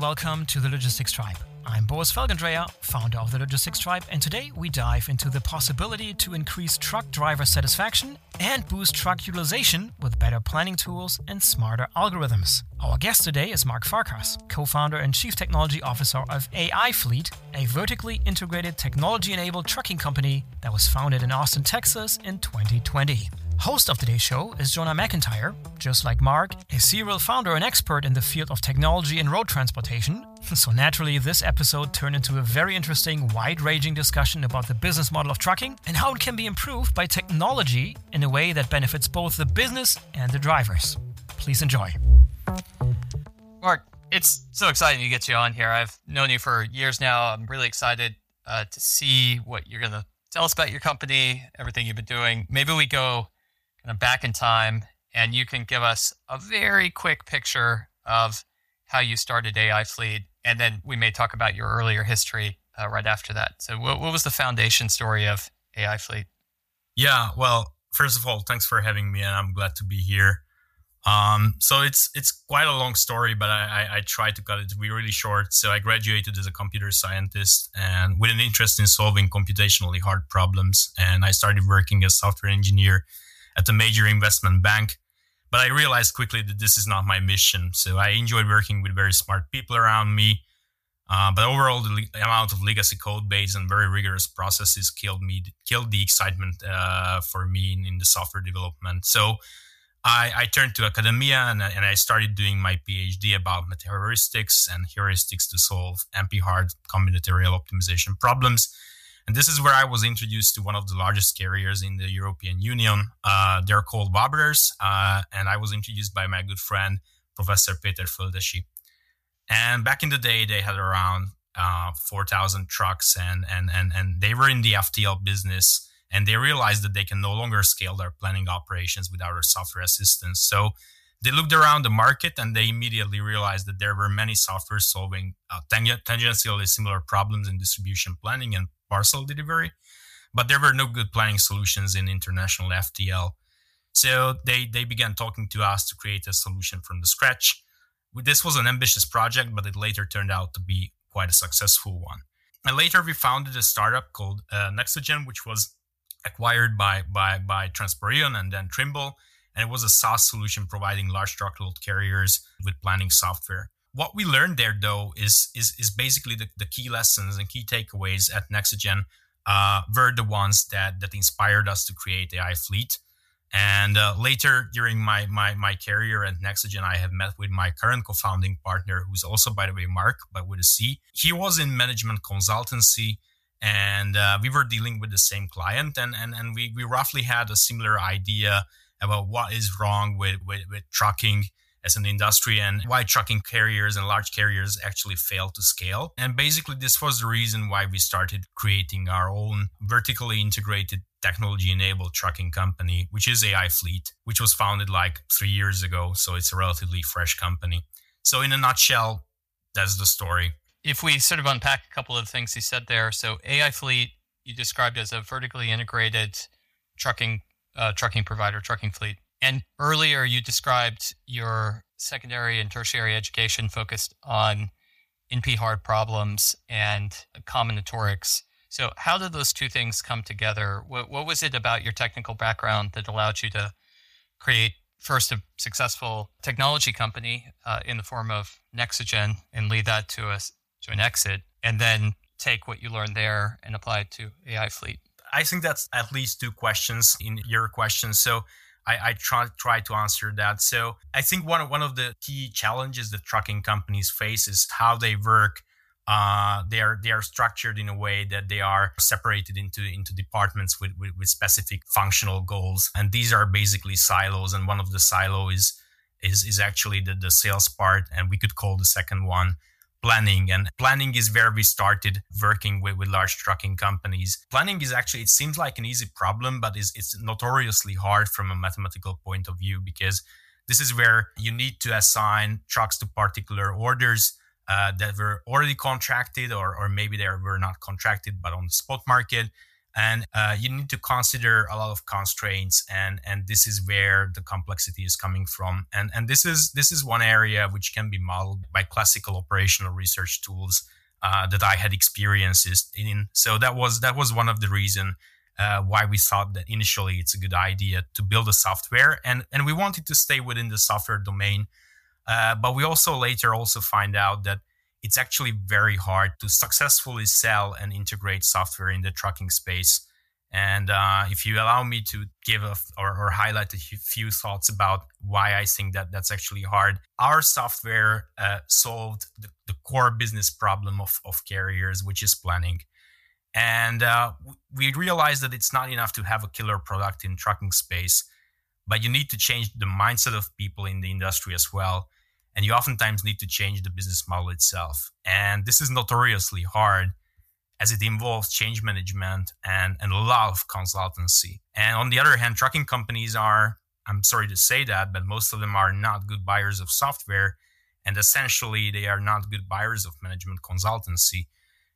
welcome to the Logistics Tribe. I'm Boris Felgendreher, founder of the Logistics Tribe, and today we dive into the possibility to increase truck driver satisfaction and boost truck utilization with better planning tools and smarter algorithms. Our guest today is Mark Farkas, co founder and chief technology officer of AI Fleet, a vertically integrated technology enabled trucking company that was founded in Austin, Texas in 2020. Host of today's show is Jonah McIntire, just like Mark, a serial founder and expert in the field of technology and road transportation. So, naturally, this episode turned into a very interesting, wide ranging discussion about the business model of trucking and how it can be improved by technology in a way that benefits both the business and the drivers. Please enjoy. Mark, it's so exciting to get you on here. I've known you for years now. I'm really excited uh, to see what you're going to tell us about your company, everything you've been doing. Maybe we go kind of back in time, and you can give us a very quick picture of how you started AI Fleet, and then we may talk about your earlier history uh, right after that. So, what, what was the foundation story of AI Fleet? Yeah, well, first of all, thanks for having me, and I'm glad to be here. Um, so it's it's quite a long story, but I, I, I try to cut it to be really short. So I graduated as a computer scientist and with an interest in solving computationally hard problems, and I started working as software engineer at a major investment bank. But I realized quickly that this is not my mission. So I enjoyed working with very smart people around me. Uh, but overall, the le- amount of legacy code base and very rigorous processes killed me, killed the excitement uh, for me in, in, the software development. So I, I turned to academia and, and, I started doing my PhD about heuristics and heuristics to solve NP hard combinatorial optimization problems. And this is where I was introduced to one of the largest carriers in the European Union. Uh, they're called Waberers, uh, and I was introduced by my good friend, Professor Peter Földessy. And back in the day, they had around uh, 4,000 trucks, and, and, and, and they were in the FTL business. And they realized that they can no longer scale their planning operations without our software assistance. So they looked around the market and they immediately realized that there were many software solving uh, tangentially similar problems in distribution planning and parcel delivery, but there were no good planning solutions in international FTL. So they, they began talking to us to create a solution from the scratch. This was an ambitious project, but it later turned out to be quite a successful one. And later we founded a startup called uh, Nexogen, which was acquired by, by, by Transporeon and then Trimble. And it was a SaaS solution providing large truckload carriers with planning software what we learned there though is is is basically the, the key lessons and key takeaways at Nexogen uh, were the ones that that inspired us to create AI Fleet. And uh, later during my, my my career at Nexogen, I have met with my current co-founding partner, who's also by the way Mark, but with a C. He was in management consultancy, and uh, we were dealing with the same client, and and and we we roughly had a similar idea about what is wrong with with, with trucking as an industry and why trucking carriers and large carriers actually fail to scale. And basically, this was the reason why we started creating our own vertically integrated technology enabled trucking company, which is AI Fleet, which was founded like three years ago. So it's a relatively fresh company. So, in a nutshell, that's the story. If we sort of unpack a couple of things he said there, so AI Fleet, you described as a vertically integrated trucking uh, trucking provider, trucking fleet. And earlier you described your secondary and tertiary education focused on NP hard problems and combinatorics. So, how did those two things come together? What, what was it about your technical background that allowed you to create first a successful technology company uh, in the form of Nexogen and lead that to a to an exit, and then take what you learned there and apply it to AI Fleet? I think that's at least two questions in your question. So I, I try try to answer that. So I think one of one of the key challenges that trucking companies face is how they work. Uh, they are they are structured in a way that they are separated into into departments with, with, with specific functional goals, and these are basically silos. And one of the silo is is is actually the, the sales part, and we could call the second one planning and planning is where we started working with, with large trucking companies. Planning is actually it seems like an easy problem but it's, it's notoriously hard from a mathematical point of view because this is where you need to assign trucks to particular orders uh, that were already contracted or, or maybe they were not contracted but on the spot market and uh, you need to consider a lot of constraints and and this is where the complexity is coming from. And and this is this is one area which can be modeled by classical operational research tools uh, that I had experiences in. So that was that was one of the reason uh, why we thought that initially it's a good idea to build a software and and we wanted to stay within the software domain uh, but we also later also find out that it's actually very hard to successfully sell and integrate software in the trucking space. And uh, if you allow me to give or, or, highlight a few thoughts about why I think that that's actually hard, our software uh, solved the, the, core business problem of, of carriers, which is planning. And uh, we realized that it's not enough to have a killer product in trucking space, but you need to change the mindset of people in the industry as well and you oftentimes need to change the business model itself. And this is notoriously hard as it involves change management and, and a lot of consultancy. And on the other hand, trucking companies are, I'm sorry to say that, but most of them are not good buyers of software. And essentially, they are not good buyers of management consultancy.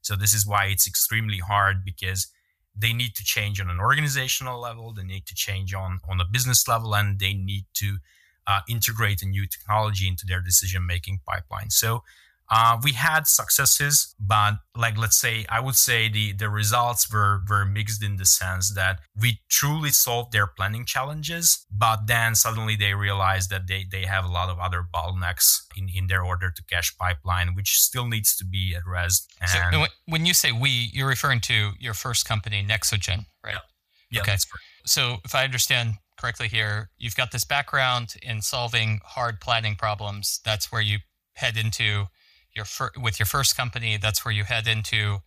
So, this is why it's extremely hard because they need to change on an organizational level, they need to change on, on a business level, and they need to uh, integrate a new technology into their decision making pipeline. So uh, we had successes, but like let's say, I would say the the results were were mixed in the sense that we truly solved their planning challenges, but then suddenly they realized that they they have a lot of other bottlenecks in in their order to cash pipeline, which still needs to be addressed. And so when you say we, you're referring to your first company, Nexogen, right? Yeah. yeah okay. So if I understand correctly here, you've got this background in solving hard planning problems. That's where you head into your fir- with your first company. That's where you head into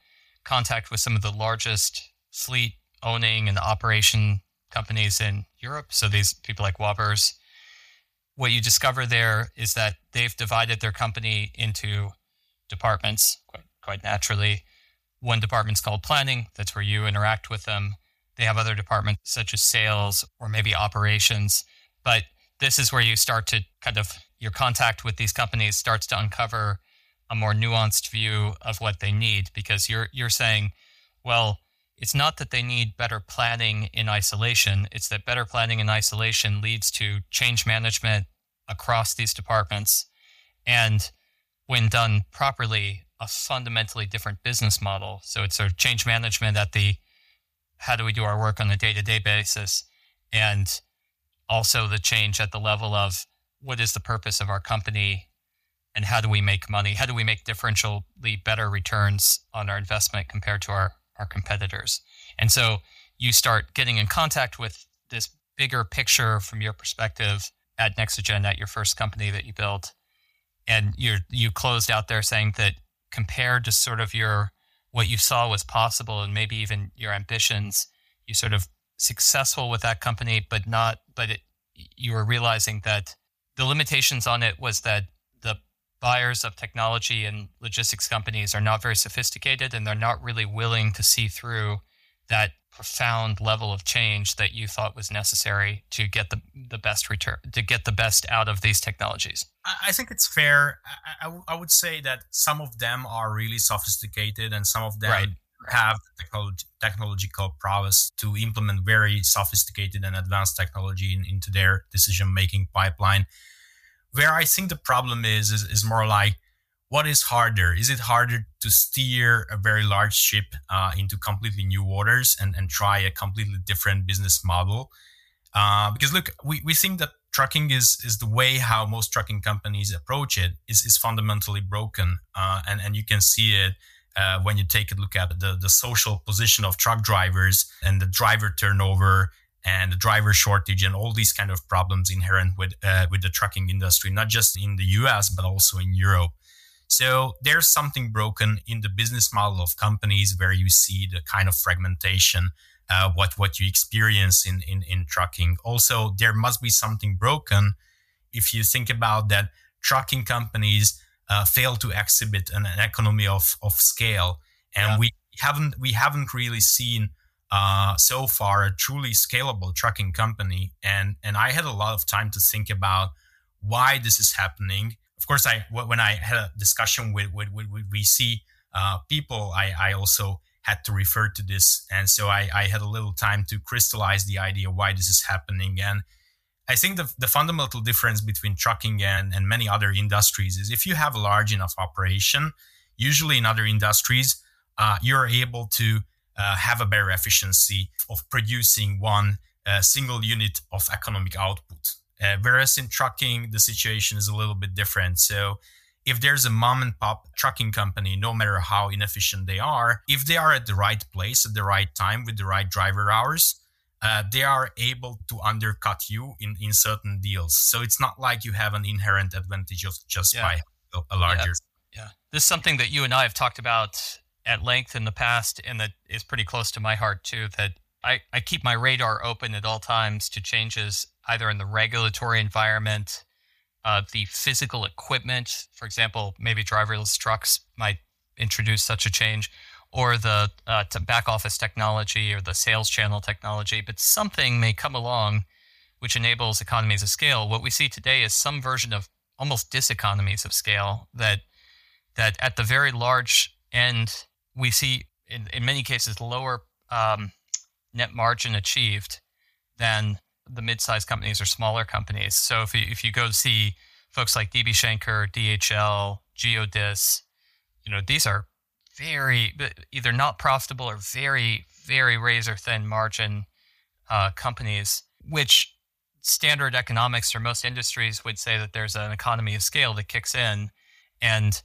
contact with some of the largest fleet owning and operation companies in Europe. So these people like Wabers. What you discover there is that they've divided their company into departments quite, quite naturally. One department's called planning. That's where you interact with them. They have other departments such as sales or maybe operations. But this is where you start to kind of your contact with these companies starts to uncover a more nuanced view of what they need because you're you're saying, well, it's not that they need better planning in isolation, it's that better planning in isolation leads to change management across these departments and when done properly a fundamentally different business model. So it's sort of change management at the how do we do our work on a day to day basis, and also the change at the level of what is the purpose of our company and how do we make money? How do we make differentially better returns on our investment compared to our, our competitors? And so you start getting in contact with this bigger picture from your perspective at Nexogen, at your first company that you built. And you you closed out there saying that compared to sort of your what you saw was possible and maybe even your ambitions, you sort of successful with that company, but not, but it, you were realizing that the limitations on it was that the buyers of technology and logistics companies are not very sophisticated and they're not really willing to see through that profound level of change that you thought was necessary to get the, the best return to get the best out of these technologies? I think it's fair. I I would say that some of them are really sophisticated and some of them right. have technology, technological prowess to implement very sophisticated and advanced technology in, into their decision making pipeline. Where i think the problem is, is is more like what is harder? Is it harder to steer a very large ship uh, into completely new waters and, and try a completely different business model? Uh, because look, we, we think that trucking is is the way how most trucking companies approach it is, is fundamentally broken. Uh, and, and you can see it uh, when you take a look at the, the social position of truck drivers and the driver turnover and the driver shortage and all these kind of problems inherent with uh, with the trucking industry, not just in the US, but also in Europe. So there's something broken in the business model of companies where you see the kind of fragmentation, uh, what what you experience in, in in trucking. Also, there must be something broken if you think about that. Trucking companies uh, fail to exhibit an, an, economy of of scale, and yeah. we haven't we haven't really seen uh, so far a truly scalable trucking company. And and I had a lot of time to think about why this is happening of course, I when I had a discussion with with, with, with VC uh, people, I, I also had to refer to this. And so I, I had a little time to crystallize the idea why this is happening. And I think the, the fundamental difference between trucking and, and many other industries is if you have a large enough operation, usually in other industries, uh, you're able to uh, have a better efficiency of producing one uh, single unit of economic output. Uh, whereas in trucking, the situation is a little bit different. So if there's a mom and pop trucking company, no matter how inefficient they are, if they are at the right place at the right time with the right driver hours, uh, they are able to undercut you in, in certain deals. So it's not like you have an inherent advantage of just yeah. by a larger. Yeah. yeah. This is something that you and I have talked about at length in the past, and that is pretty close to my heart too. That I, I keep my radar open at all times to changes either in the regulatory environment, uh, the physical equipment. For example, maybe driverless trucks might introduce such a change, or the uh, back office technology or the sales channel technology, but something may come along which enables economies of scale. What we see today is some version of almost diseconomies of scale that that at the very large end we see in, in many cases lower um, net margin achieved than the mid-sized companies or smaller companies. So if you, if you go see folks like DB Schenker, DHL, Geodis, you know these are very either not profitable or very very razor thin margin uh, companies, which standard economics or most industries would say that there's an economy of scale that kicks in, and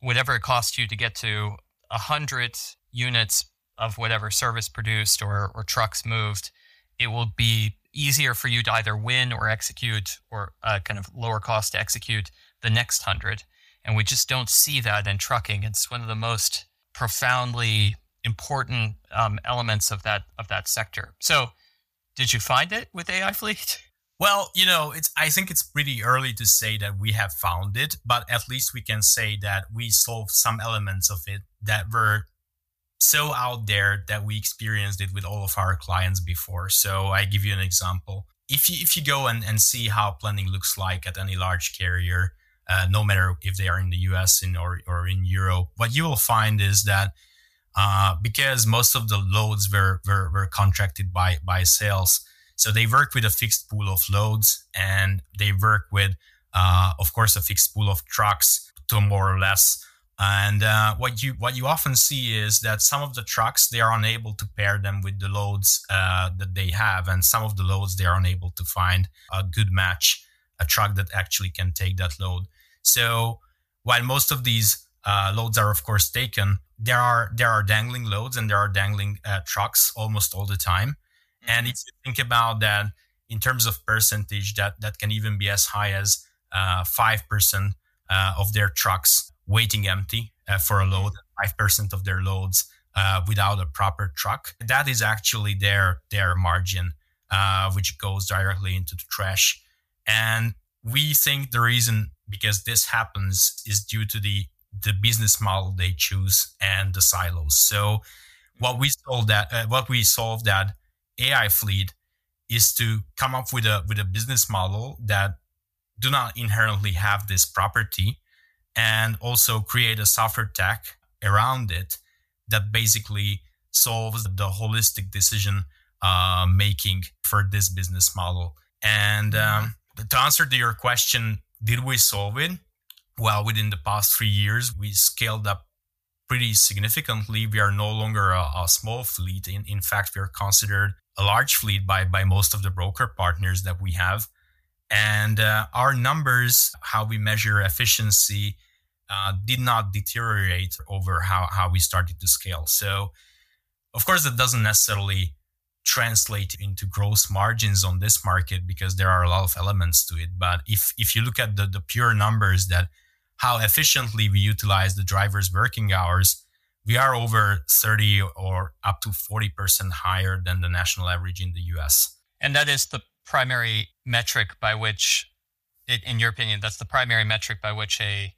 whatever it costs you to get to a hundred units of whatever service produced or, or trucks moved, it will be easier for you to either win or execute or uh, kind of lower cost to execute the next hundred. And we just don't see that in trucking. It's one of the most profoundly important um, elements of that of that sector. So, did you find it with AI Fleet? Well, you know, it's I think it's pretty early to say that we have found it, but at least we can say that we solved some elements of it that were so out there that we experienced it with all of our clients before. So I give you an example. If you if you go and, and see how planning looks like at any large carrier, uh, no matter if they are in the US in, or, or in Europe, what you will find is that uh, because most of the loads were, were, were contracted by, by sales, so they work with a fixed pool of loads and they work with, uh, of course, a fixed pool of trucks to more or less and uh, what you what you often see is that some of the trucks they are unable to pair them with the loads uh, that they have, and some of the loads they are unable to find a good match, a truck that actually can take that load. So while most of these uh, loads are of course taken, there are there are dangling loads and there are dangling uh, trucks almost all the time. Mm-hmm. And if you think about that in terms of percentage, that that can even be as high as uh, five percent uh, of their trucks waiting empty uh, for a load, five percent of their loads uh, without a proper truck. That is actually their their margin, uh, which goes directly into the trash. And we think the reason because this happens is due to the the business model they choose and the silos. So what we solved that uh, what we solved that AI fleet is to come up with a with a business model that do not inherently have this property and also create a software tech around it that basically solves the holistic decision uh, making for this business model. And um, to answer to your question, did we solve it? Well, within the past three years, we scaled up pretty significantly. We are no longer a, a small fleet. In, in fact, we are considered a large fleet by, by most of the broker partners that we have. And uh, our numbers, how we measure efficiency, uh, did not deteriorate over how, how we started to scale. So, of course, that doesn't necessarily translate into gross margins on this market because there are a lot of elements to it. But if, if you look at the, the pure numbers that how efficiently we utilize the driver's working hours, we are over 30 or up to 40% higher than the national average in the US. And that is the primary metric by which, in your opinion, that's the primary metric by which a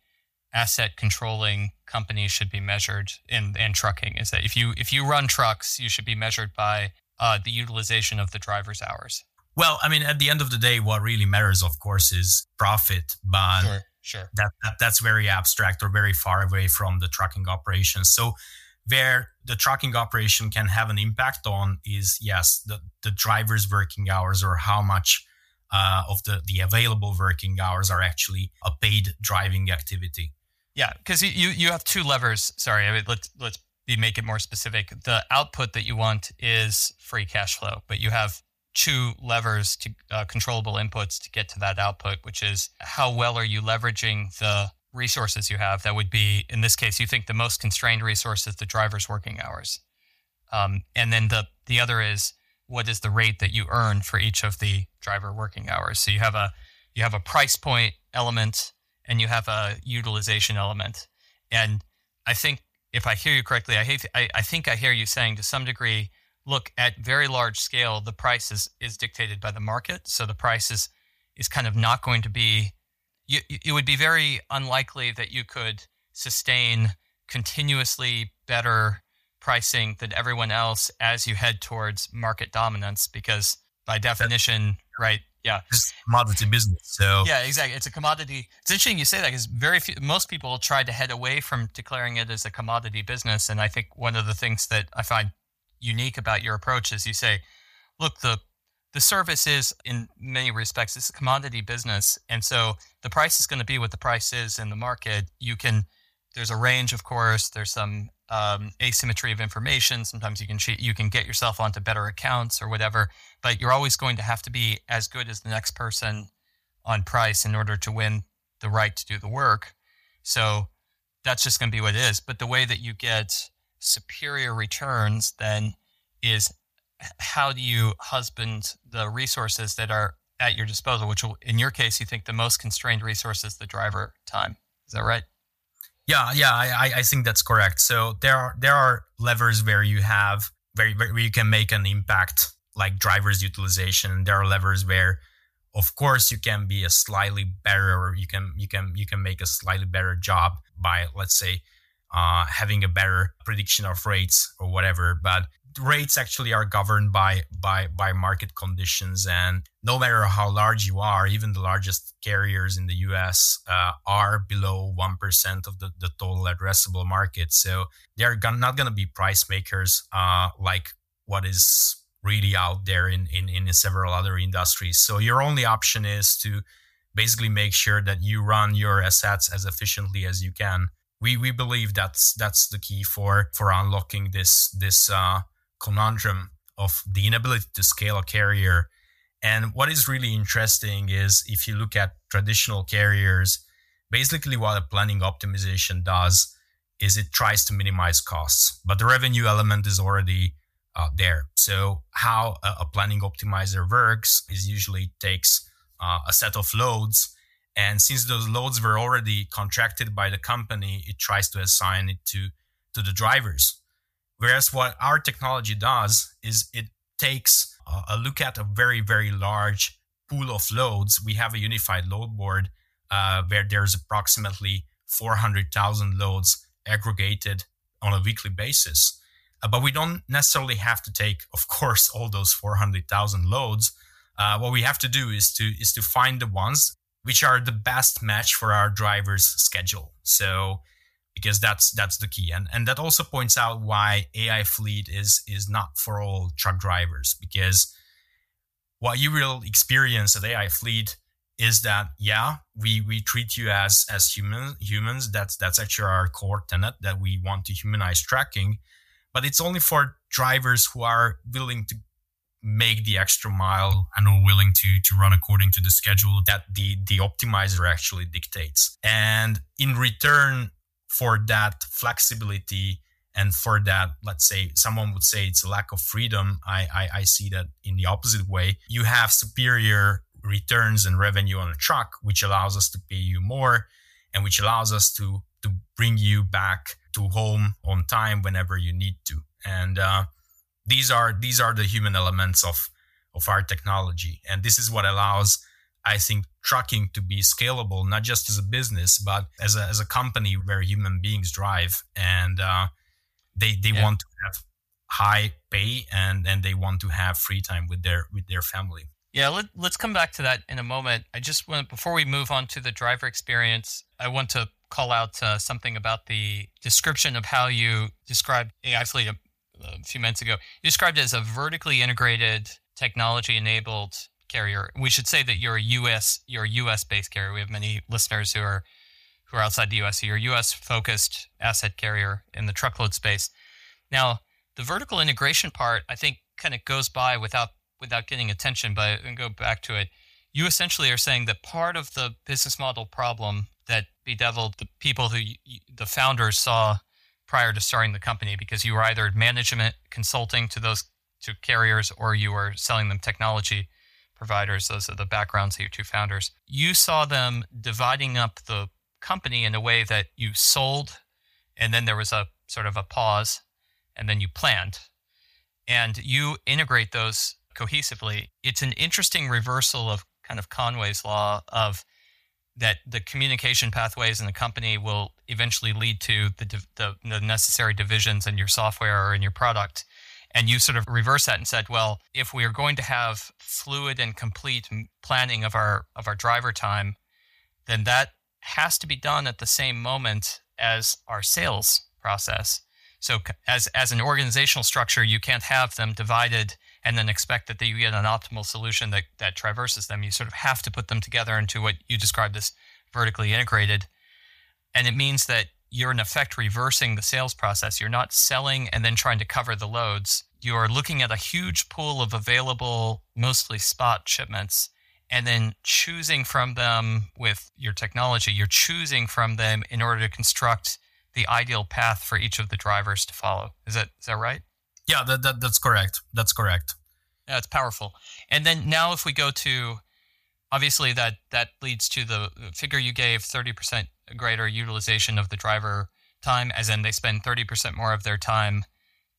asset controlling companies should be measured in, in trucking is that if you if you run trucks, you should be measured by uh, the utilization of the driver's hours. Well, I mean, at the end of the day, what really matters, of course, is profit. But sure, sure. That, that that's very abstract or very far away from the trucking operation. So where the trucking operation can have an impact on is yes the, the driver's working hours or how much uh, of the, the available working hours are actually a paid driving activity yeah because you, you have two levers. Sorry I mean, let's let's be make it more specific. The output that you want is free cash flow but you have two levers to uh, controllable inputs to get to that output which is how well are you leveraging the resources you have? That would be in this case you think the most constrained resource is the driver's working hours. Um, and then the the other is what is the rate that you earn for each of the driver working hours? So you have a you have a price point element and you have a utilization element. And i think if i hear you correctly i hate, I, I think i hear you saying to some degree look at very large scale the price is, is dictated by the market. So the price is is kind of not going to be you, it would be very unlikely that you could sustain continuously better pricing than everyone else as you head towards market dominance because by definition right yeah. It's commodity business so. Yeah exactly. It's a commodity. It's interesting you say that because very few most people try to head away from declaring it as a commodity business and i think one of the things that i find unique about your approach is you say look the the service is in many respects it's a commodity business and so the price is going to be what the price is in the market. You can there's a range of course. There's some um, asymmetry of information sometimes you can cheat, you can get yourself onto better accounts or whatever but you're always going to have to be as good as the next person on price in order to win the right to do the work so that's just going to be what it is but the way that you get superior returns then is how do you husband the resources that are at your disposal, which will, in your case, you think the most constrained resource is the driver time. Is that right? Yeah, yeah, I, I think that's correct. So there are there are levers where you have where, where you can make an impact, like drivers utilization. There are levers where, of course, you can be a slightly better, or you can you can you can make a slightly better job by, let's say, uh, having a better prediction of rates or whatever. But rates actually are governed by by by market conditions. And no matter how large you are even the largest carriers in the us uh, are below 1% of the, the total addressable market. So they're not going to be price makers uh, like what is really out there in, in in several other industries. So your only option is to basically make sure that you run your assets as efficiently as you can. We we believe that's that's the key for for unlocking this this uh, conundrum of the inability to scale a carrier. And what is really interesting is if you look at traditional carriers, basically what a planning optimization does is it tries to minimize costs, but the revenue element is already uh, there. So how a, a, planning optimizer works is usually takes uh, a set of loads, and since those loads were already contracted by the company, it tries to assign it to to the drivers. Whereas what our technology does is it takes a look at a very, very large pool of loads. We have a unified load board uh, where there's approximately 400,000 loads aggregated on a weekly basis. Uh, but we don't necessarily have to take, of course, all those 400,000 loads. Uh, what we have to do is to is to find the ones which are the best match for our driver's schedule. So because that's that's the key. And and that also points out why ai fleet is is not for all truck drivers because what you will experience at ai fleet is that yeah we we treat you as as human humans. That's that's actually our core tenet that we want to humanize tracking. But it's only for drivers who are willing to make the extra mile and are willing to to run according to the schedule that the the optimizer actually dictates. And in return for that flexibility and for that let's say someone would say it's a lack of freedom I, I, I see that in the opposite way. You have superior returns and revenue on a truck which allows us to pay you more and which allows us to to bring you back to home on time whenever you need to. And uh, these are these are the human elements of of our technology. And this is what allows I think trucking to be scalable, not just as a business, but as a, as a company where human beings drive and uh, they, they yeah. want to have high pay and, and they want to have free time with their, with their family. Yeah, let, let's come back to that in a moment. I just want, before we move on to the driver experience, I want to call out uh, something about the description of how you described AI Fleet a, a few minutes ago. You described it as a vertically integrated, technology enabled carrier. We should say that you're a US you're a US based carrier. We have many listeners who are who are outside the US. So you're a US focused asset carrier in the truckload space. Now, the vertical integration part, I think, kind of goes by without without getting attention. But and go back to it. You essentially are saying that part of the business model problem that bedeviled the people who the founders saw prior to starting the company, because you were either management consulting to those to carriers or you were selling them technology providers. Those are the backgrounds of your two founders. You saw them dividing up the company in a way that you sold, and then there was a sort of a pause, and then you planned. And you integrate those cohesively. It's an interesting reversal of kind of Conway's law of that the communication pathways in the company will eventually lead to the, the, the necessary divisions in your software or in your product and you sort of reverse that and said, well, if we are going to have fluid and complete planning of our of our driver time, then that has to be done at the same moment as our sales process. So as as an organizational structure, you can't have them divided and then expect that you get an optimal solution that that traverses them. You sort of have to put them together into what you described as vertically integrated. And it means that you're in effect reversing the sales process. You're not selling and then trying to cover the loads. You're looking at a huge pool of available, mostly spot shipments, and then choosing from them with your technology. You're choosing from them in order to construct the ideal path for each of the drivers to follow. Is that is that right? Yeah, that, that that's correct. That's correct. Yeah, it's powerful. And then now, if we go to obviously that that leads to the figure you gave 30% greater utilization of the driver time as in they spend 30% more of their time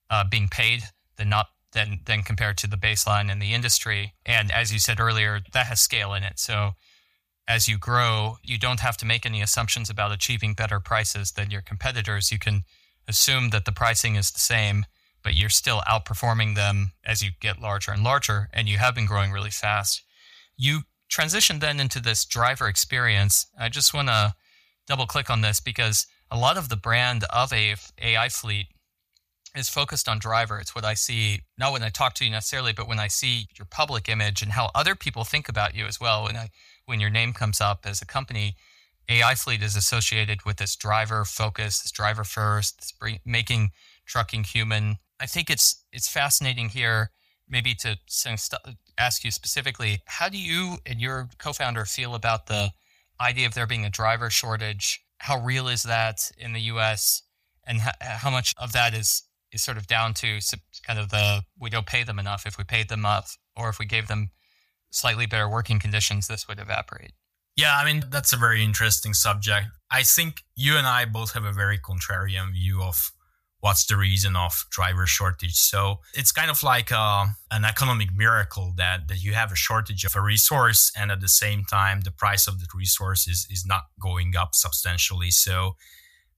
uh, being paid than not than than compared to the baseline in the industry. And as you said earlier that has scale in it. So as you grow you don't have to make any assumptions about achieving better prices than your competitors. You can assume that the pricing is the same but you're still outperforming them as you get larger and larger and you have been growing really fast. You transition then into this driver experience, I just want to double click on this because a lot of the brand of a AI fleet is focused on driver. It's what I see not when I talk to you necessarily, but when I see your public image and how other people think about you as well. When I when your name comes up as a company, AI fleet is associated with this driver focus, this driver first, this making trucking human. I think it's it's fascinating here maybe to ask you specifically, how do you and your co-founder feel about the idea of there being a driver shortage? How real is that in the U.S. and how, how much of that is is sort of down to kind of the we don't pay them enough. If we paid them up, or if we gave them slightly better working conditions, this would evaporate. Yeah, I mean that's a very interesting subject. I think you and I both have a very contrarian view of what's the reason of driver shortage so it's kind of like uh, an economic miracle that, that you have a shortage of a resource and at the same time the price of the resource is, is not going up substantially so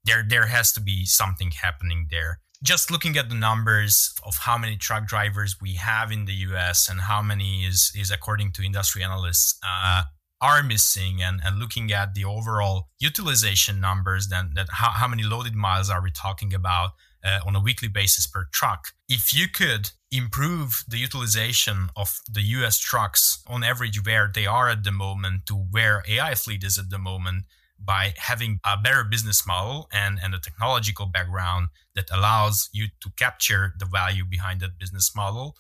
there there has to be something happening there just looking at the numbers of how many truck drivers we have in the US and how many is is according to industry analysts uh, are missing and, and looking at the overall utilization numbers then that how, how many loaded miles are we talking about uh, on a weekly basis per truck. If you could improve the utilization of the US trucks on average where they are at the moment to where AI fleet is at the moment by having a better business model and, and a technological background that allows you to capture the value behind that business model,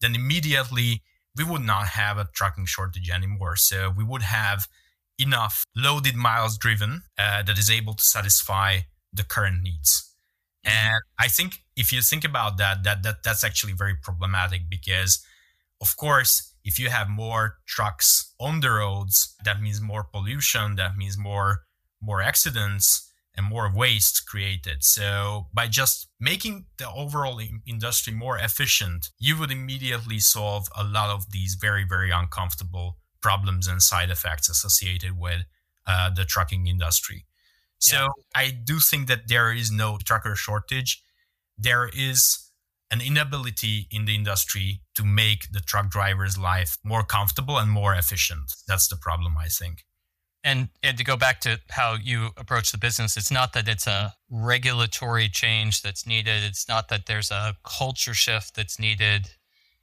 then immediately we would not have a trucking shortage anymore. So we would have enough loaded miles driven uh, that is able to satisfy the current needs. And I think if you think about that, that, that that's actually very problematic because, of course, if you have more trucks on the roads, that means more pollution, that means more more accidents and more waste created. So by just making the overall industry more efficient, you would immediately solve a lot of these very very uncomfortable problems and side effects associated with uh, the trucking industry. So yeah. I do think that there is no trucker shortage. There is an inability in the industry to make the truck driver's life more comfortable and more efficient. That's the problem, I think. And and to go back to how you approach the business, it's not that it's a regulatory change that's needed. It's not that there's a culture shift that's needed.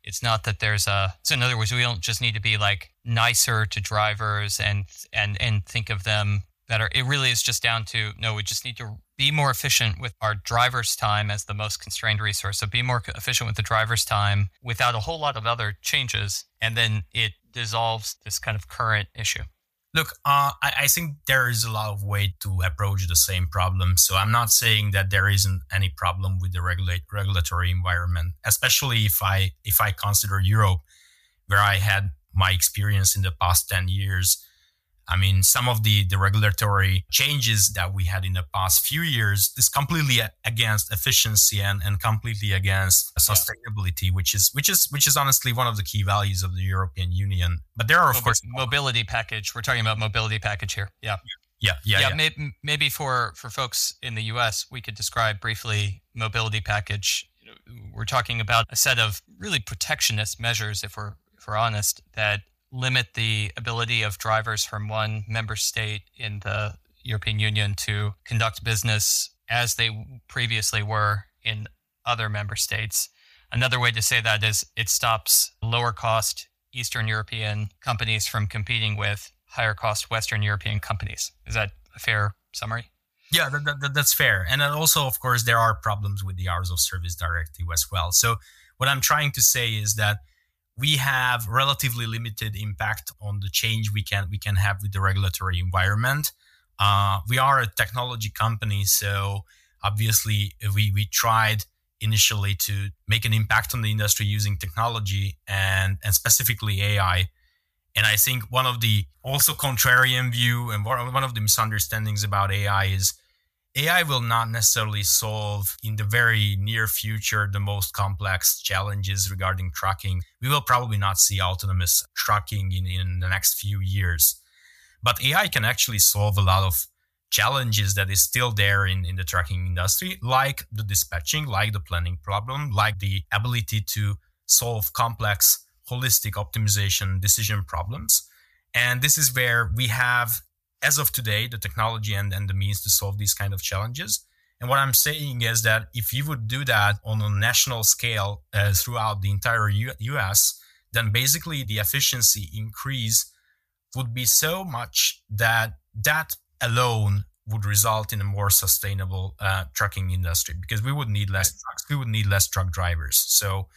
It's not that there's a so in other words, we don't just need to be like nicer to drivers and and and think of them better. It really is just down to no, we just need to be more efficient with our driver's time as the most constrained resource. So be more efficient with the driver's time without a whole lot of other changes, and then it dissolves this kind of current issue. Look, uh, I, I, think there is a lot of way to approach the same problem. So I'm not saying that there isn't any problem with the regulate, regulatory environment, especially if I if I consider Europe, where I had my experience in the past ten years. I mean, some of the, the regulatory changes that we had in the past few years is completely against efficiency and, and completely against sustainability, yeah. which is which is which is honestly one of the key values of the European Union. But there are of course mobility package. We're talking about mobility package here. Yeah. Yeah, yeah, yeah. yeah. Maybe, maybe for for folks in the U.S., we could describe briefly mobility package. We're talking about a set of really protectionist measures, if we're if we're honest, that limit the ability of drivers from one member state in the European Union to conduct business as they previously were in other member states. Another way to say that is it stops lower cost Eastern European companies from competing with higher cost Western European companies. Is that a fair summary? Yeah, that, that, that's fair. And also, of course, there are problems with the hours of service directive as well. So, what I'm trying to say is that we have relatively limited impact on the change we can we can have with the regulatory environment. Uh, we are a technology company, so obviously we we tried initially to make an impact on the industry using technology and and specifically AI. And I think one of the also contrarian view and one of the misunderstandings about AI is AI will not necessarily solve in the very near future the most complex challenges regarding trucking. We will probably not see autonomous trucking in, in the next few years. But AI can actually solve a lot of challenges that is still there in, in the trucking industry, like the dispatching, like the planning problem, like the ability to solve complex holistic optimization decision problems. And this is where we have as of today, the technology and, and the means to solve these kind of challenges. And what I'm saying is that if you would do that on a national scale uh, throughout the entire U- US, then basically the efficiency increase would be so much that that alone would result in a more sustainable uh, trucking industry because we would need less right. trucks, we would need less truck drivers. So,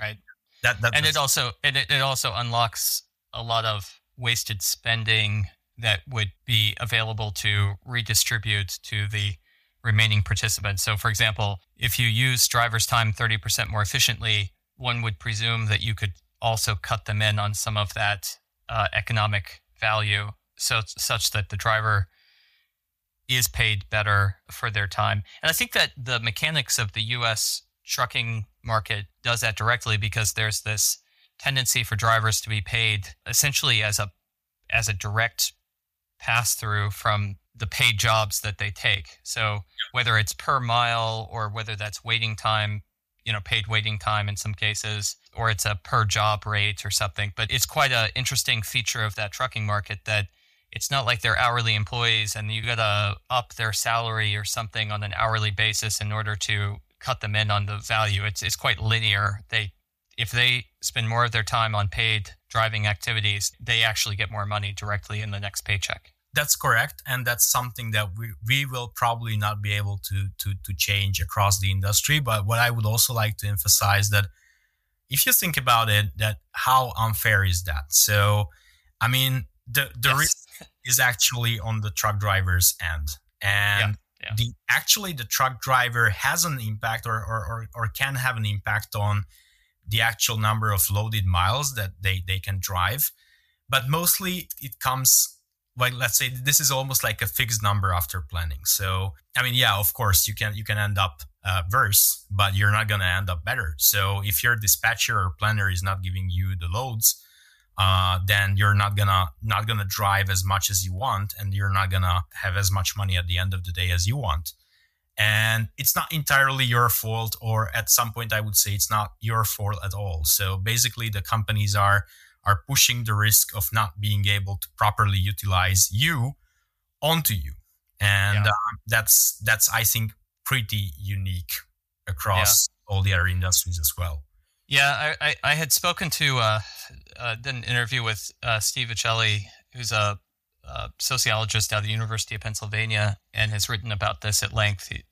right. That, that and it also and it, it also unlocks a lot of wasted spending that would be available to redistribute to the remaining participants. So, for example, if you use driver's time 30% more efficiently, one would presume that you could also cut them in on some of that uh, economic value, so such that the driver is paid better for their time. And I think that the mechanics of the U.S. trucking market does that directly because there's this tendency for drivers to be paid essentially as a as a direct pass through from the paid jobs that they take. So whether it's per mile or whether that's waiting time, you know, paid waiting time in some cases, or it's a per job rate or something. But it's quite an interesting feature of that trucking market that it's not like they're hourly employees and you got to up their salary or something on an hourly basis in order to cut them in on the value. It's it's quite linear. They if they spend more of their time on paid driving activities, they actually get more money directly in the next paycheck. That's correct, and that's something that we, we will probably not be able to, to to change across the industry. But what I would also like to emphasize that if you think about it, that how unfair is that? So, I mean, the the yes. risk is actually on the truck driver's end, and yeah, yeah. the actually the truck driver has an impact or, or or or can have an impact on the actual number of loaded miles that they, they can drive. But mostly it comes like let's say this is almost like a fixed number after planning. So I mean, yeah, of course you can you can end up uh, worse, but you're not gonna end up better. So if your dispatcher or planner is not giving you the loads, uh, then you're not gonna not gonna drive as much as you want, and you're not gonna have as much money at the end of the day as you want and it's not entirely your fault or at some point i would say it's not your fault at all so basically the companies are are pushing the risk of not being able to properly utilize you onto you and yeah. um, that's that's i think pretty unique across yeah. all the other industries as well yeah i i, I had spoken to uh, uh did an interview with uh, steve Viscelli, who's a, sociologist out of the university of pennsylvania and has written about this at length he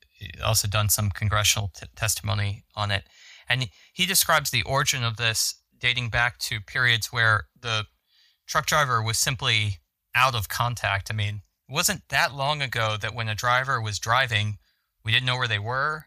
also done some congressional t- testimony on it and he, describes the origin of this dating back to periods where the truck driver was simply out of contact i mean it wasn't that long ago that when a driver was driving, we didn't know where they were.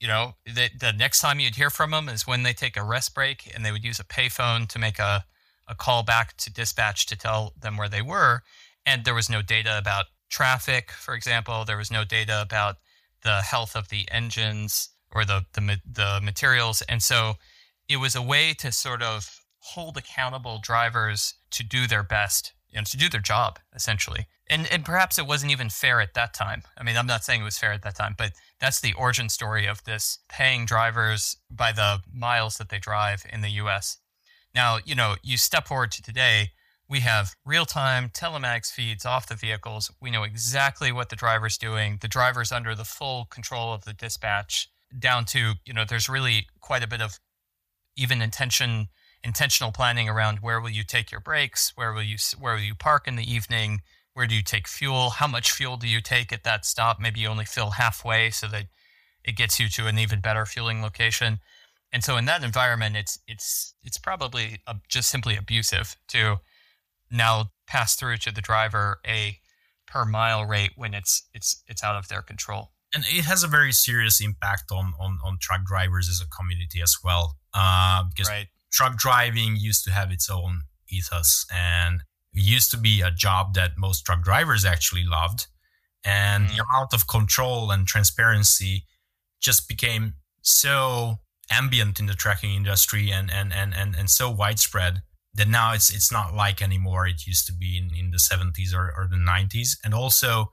You know, the, the next time you'd hear from them is when they take a rest break and they would use a payphone to make a, a call back to dispatch to tell them where they were. And there was no data about traffic, for example. There was no data about the health of the engines or the, the, the materials. And so it was a way to sort of hold accountable drivers to do their best you know, to do their job essentially. And and perhaps it wasn't even fair at that time. I mean, I'm not saying it was fair at that time, but that's the origin story of this paying drivers by the miles that they drive in the US. Now, you know, you step forward to today, we have real-time telematics feeds off the vehicles. We know exactly what the driver's doing. The driver's under the full control of the dispatch down to, you know, there's really quite a bit of even intention intentional planning around where will you take your breaks, where will you where will you park in the evening, where do you take fuel, how much fuel do you take at that stop? Maybe you only fill halfway so that it gets you to an even better fueling location. And so in that environment, it's it's it's probably uh, just simply abusive to now pass through to the driver a per mile rate when it's it's it's out of their control. And it has a very serious impact on on, on truck drivers as a community as well, uh, because right truck driving used to have its own ethos and it used to be a job that most truck drivers actually loved. And mm. the amount of control and transparency just became so ambient in the trucking industry and, and, and, and, and so widespread that now it's it's not like anymore it used to be in, in the 70s or, or the 90s. And also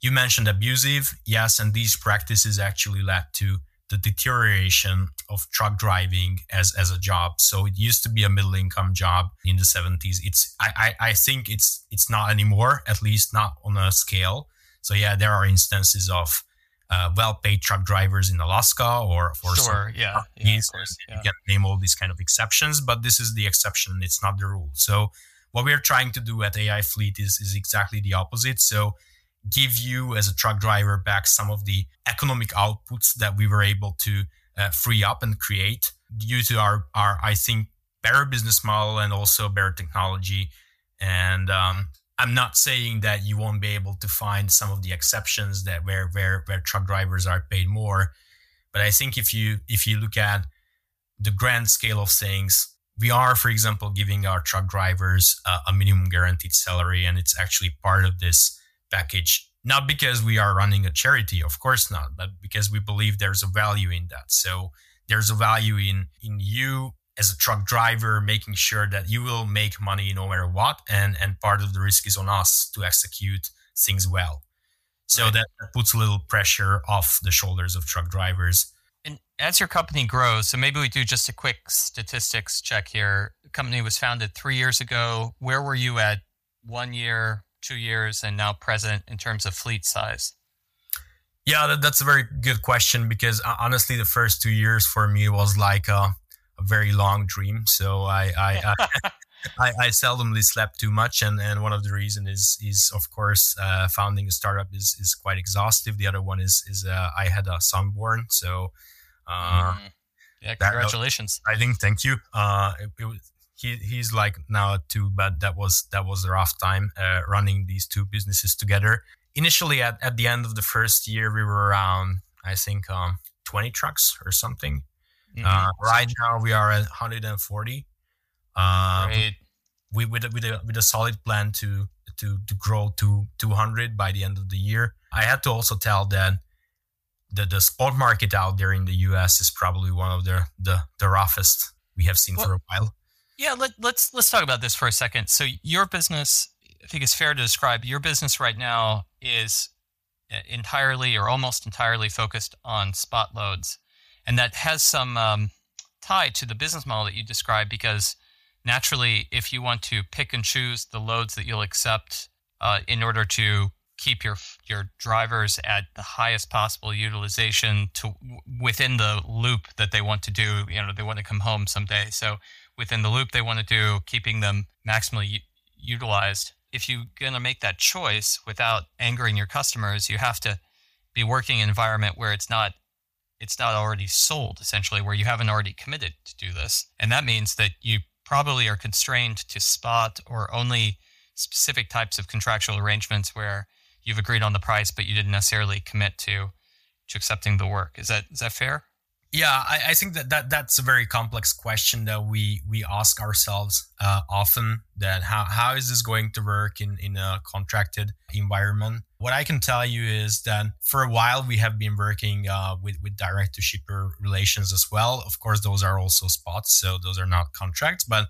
you mentioned abusive, yes, and these practices actually led to the deterioration of truck driving as as a job. So it used to be a middle income job in the 70s. It's I, I, I think it's it's not anymore, at least not on a scale. So yeah, there are instances of uh, well-paid truck drivers in Alaska or for sure, yeah, yeah, of course, yeah. You can name all these kind of exceptions, but this is the exception. It's not the rule. So what we are trying to do at AI Fleet is is exactly the opposite. So give you as a truck driver back some of the economic outputs that we were able to uh, free up and create due to our, our I think better business model and also better technology and um, I'm not saying that you won't be able to find some of the exceptions that where where where truck drivers are paid more. But I think if you if you look at the grand scale of things we are for example giving our truck drivers uh, a minimum guaranteed salary and it's actually part of this package. Not because we are running a charity of course not but because we believe there's a value in that. So there's a value in in you as a truck driver making sure that you will make money no matter what and and part of the risk is on us to execute things well so right. that, puts a little pressure off the shoulders of truck drivers and as your company grows so maybe we do just a quick statistics check here the company was founded three years ago where were you at one year two years and now present in terms of fleet size? Yeah, that, that's a very good question because uh, honestly, the first two years for me was like a, a very long dream. So I I, I, I, I seldomly slept too much, and, and one of the reasons is is of course uh, founding a startup is is quite exhaustive. The other one is is uh, I had a son born, so. Uh, mm. Yeah, congratulations. That, I think thank you. Uh, it, it, he he's like now two, but that was that was a rough time uh, running these two businesses together. Initially, at, at the end of the first year, we were around I think um, 20 trucks or something. Mm-hmm. Uh, right now, we are at 140. Um, Great. We with a, with a with a solid plan to to to grow to 200 by the end of the year. I had to also tell that the the spot market out there in the U.S. is probably one of the the, the roughest we have seen for a while. Yeah, let, let's let's talk about this for a second. So your business, I think it's fair to describe your business right now is uh, entirely or almost entirely focused on spot loads, and that has some um, tie to the business model that you described because naturally, if you want to pick and choose the loads that you'll accept uh, in order to keep your your drivers at the highest possible utilization to within the loop that they want to do. You know, they want to come home someday, so within the loop they want to do, keeping them maximally u- utilized. If you're going to make that choice without angering your customers, you have to be working in an environment where it's not it's not already sold essentially where you haven't already committed to do this. And that means that you probably are constrained to spot or only specific types of contractual arrangements where you've agreed on the price but you didn't necessarily commit to to accepting the work. Is that is that fair yeah, I, I, think that, that that's a very complex question that we we ask ourselves uh, often. That how, how is this going to work in in a contracted environment? What I can tell you is that for a while we have been working uh, with with direct to shipper relations as well. Of course, those are also spots, so those are not contracts, but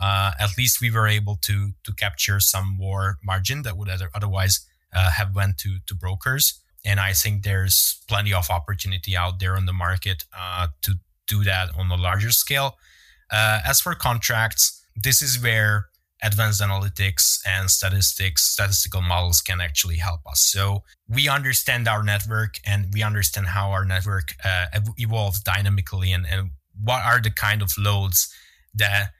uh, at least we were able to to capture some more margin that would otherwise uh, have went to to brokers and I think there's plenty of opportunity out there on the market uh, to do that on a larger scale. Uh, as for contracts, this is where advanced analytics and statistics, statistical models can actually help us. So we understand our network and we understand how our network uh, evolves dynamically and, and what are the kind of loads that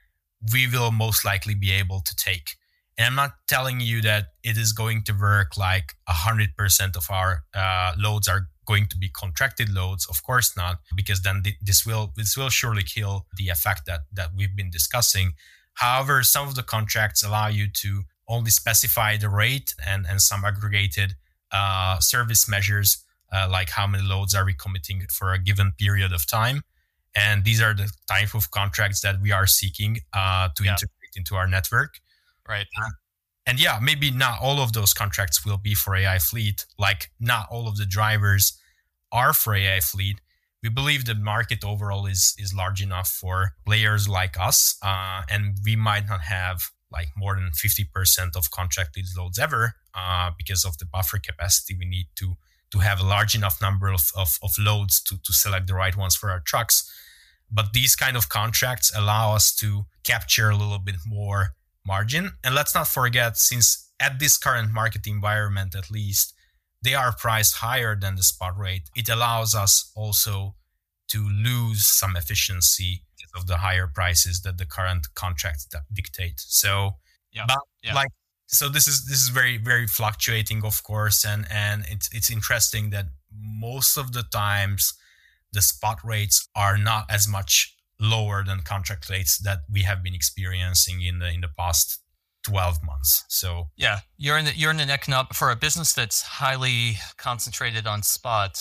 we will most likely be able to take. And I'm not telling you that it is going to work like 100% of our uh, loads are going to be contracted loads. Of course not, because then this will this will surely kill the effect that that we've been discussing. However, some of the contracts allow you to only specify the rate and and some aggregated uh, service measures uh, like how many loads are we committing for a given period of time. And these are the type of contracts that we are seeking uh, to yeah. integrate into our network. Right. And yeah, maybe not all of those contracts will be for AI fleet. Like not all of the drivers are for AI fleet. We believe the market overall is is large enough for players like us, uh, and we might not have like more than 50% of contracted loads ever uh, because of the buffer capacity we need to to have a large enough number of, of, of loads to, to select the right ones for our trucks. But these kind of contracts allow us to capture a little bit more margin. And let's not forget, since at this current market environment, at least, they are priced higher than the spot rate, it allows us also to lose some efficiency of the higher prices that the current contracts dictate. So, yeah, but yeah. like, so this is this is very very fluctuating, of course, and and it's it's interesting that most of the times the spot rates are not as much lower than contract rates that we have been experiencing in the in the past 12 months. So yeah, you're in the you're in an economic for a business that's highly concentrated on spot.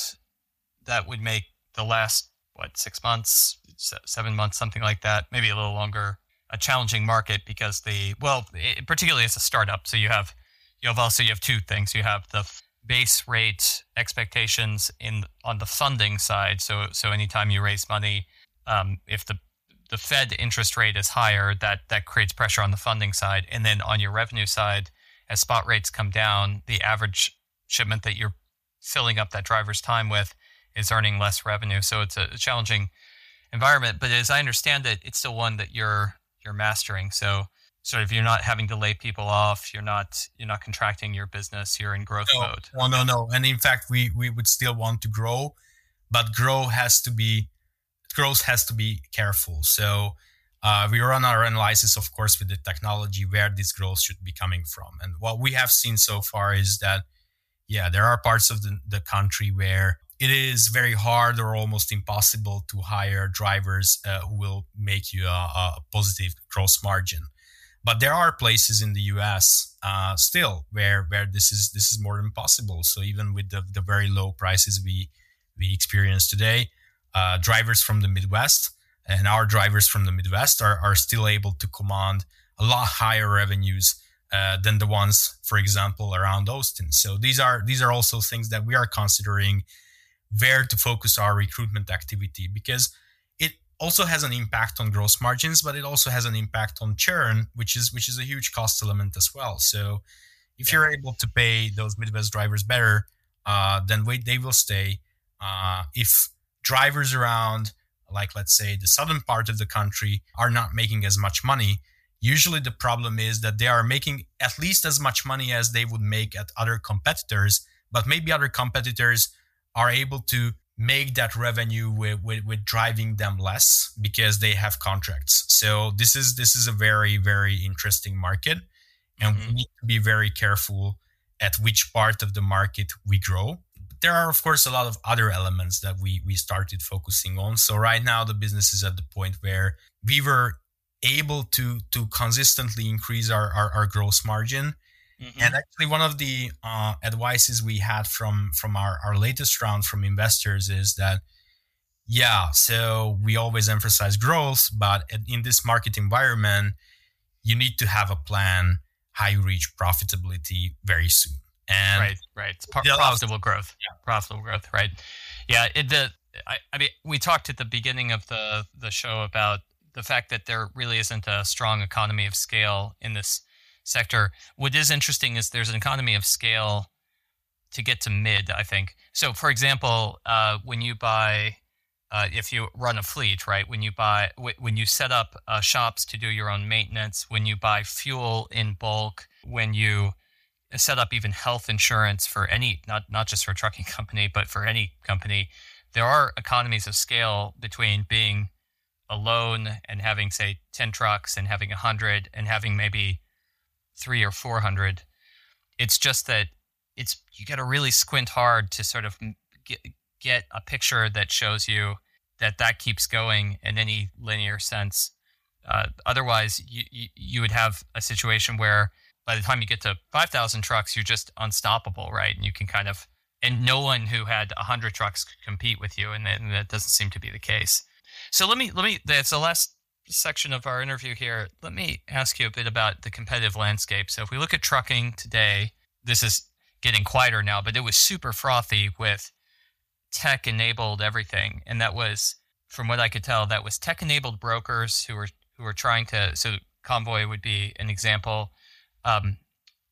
That would make the last what six months, seven months, something like that, maybe a little longer, a challenging market because the well, it, particularly as a startup. So you have you have also you have two things. You have the base rate expectations in on the funding side. So so anytime you raise money um, if the the Fed interest rate is higher, that that creates pressure on the funding side, and then on your revenue side, as spot rates come down, the average shipment that you're filling up that driver's time with is earning less revenue. So it's a challenging environment. But as I understand it, it's still one that you're you're mastering. So sort of you're not having to lay people off. You're not you're not contracting your business. You're in growth no, mode. Well, no, no. And in fact, we we would still want to grow, but grow has to be growth has to be careful. So uh, we run our analysis, of course, with the technology where this growth should be coming from. And what we have seen so far is that, yeah, there are parts of the, the country where it is very hard or almost impossible to hire drivers uh, who will make you a, a, positive gross margin. But there are places in the U.S. Uh, still where where this is this is more than possible. So even with the, the very low prices we we experience today, uh, drivers from the Midwest and our drivers from the Midwest are, are still able to command a lot higher revenues uh, than the ones, for example, around Austin. So these are these are also things that we are considering where to focus our recruitment activity because it also has an impact on gross margins, but it also has an impact on churn, which is which is a huge cost element as well. So if yeah. you're able to pay those Midwest drivers better, uh, then wait, they will stay. Uh, if drivers around like let's say the southern part of the country, are not making as much money. Usually the problem is that they are making at least as much money as they would make at other competitors, but maybe other competitors are able to make that revenue with, with, with, driving them less because they have contracts. So this is this is a very very interesting market, and mm-hmm. we need to be very careful at which part of the market we grow. There are of course a lot of other elements that we we started focusing on. So right now the business is at the point where we were able to to consistently increase our our, our gross margin Mm-hmm. And actually, one of the uh, advices we had from from our, our latest round from investors is that, yeah, so we always emphasize growth, but in this market environment, you need to have a plan how you reach profitability very soon. And right, right, it's pro- profitable growth, yeah. profitable growth, right? Yeah, it, the I, I mean, we talked at the beginning of the the show about the fact that there really isn't a strong economy of scale in this sector. What is interesting is there's an economy of scale to get to mid, I think. So, for example, uh, when you buy, uh, if you run a fleet, right? When you buy, w- when you set up uh, shops to do your own maintenance, when you buy fuel in bulk, when you set up even health insurance for any, not not just for a trucking company, but for any company, there are economies of scale between being alone and having say 10 trucks and having 100 and having maybe three or four hundred. It's just that it's you got to really squint hard to sort of get get a picture that shows you that that keeps going in any linear sense. Uh, otherwise, you, you, you would have a situation where by the time you get to 5,000 trucks, you're just unstoppable, right? And you can kind of, and no one who had 100 trucks could compete with you, and that, and that doesn't seem to be the case. So let me, let me, that's the last section of our interview here, let me ask you a bit about the competitive landscape. So, if we look at trucking today, this is getting quieter now, but it was super frothy with tech enabled everything. And that was, from what I could tell, that was tech enabled brokers who were who were trying to. So, Convoy would be an example, um,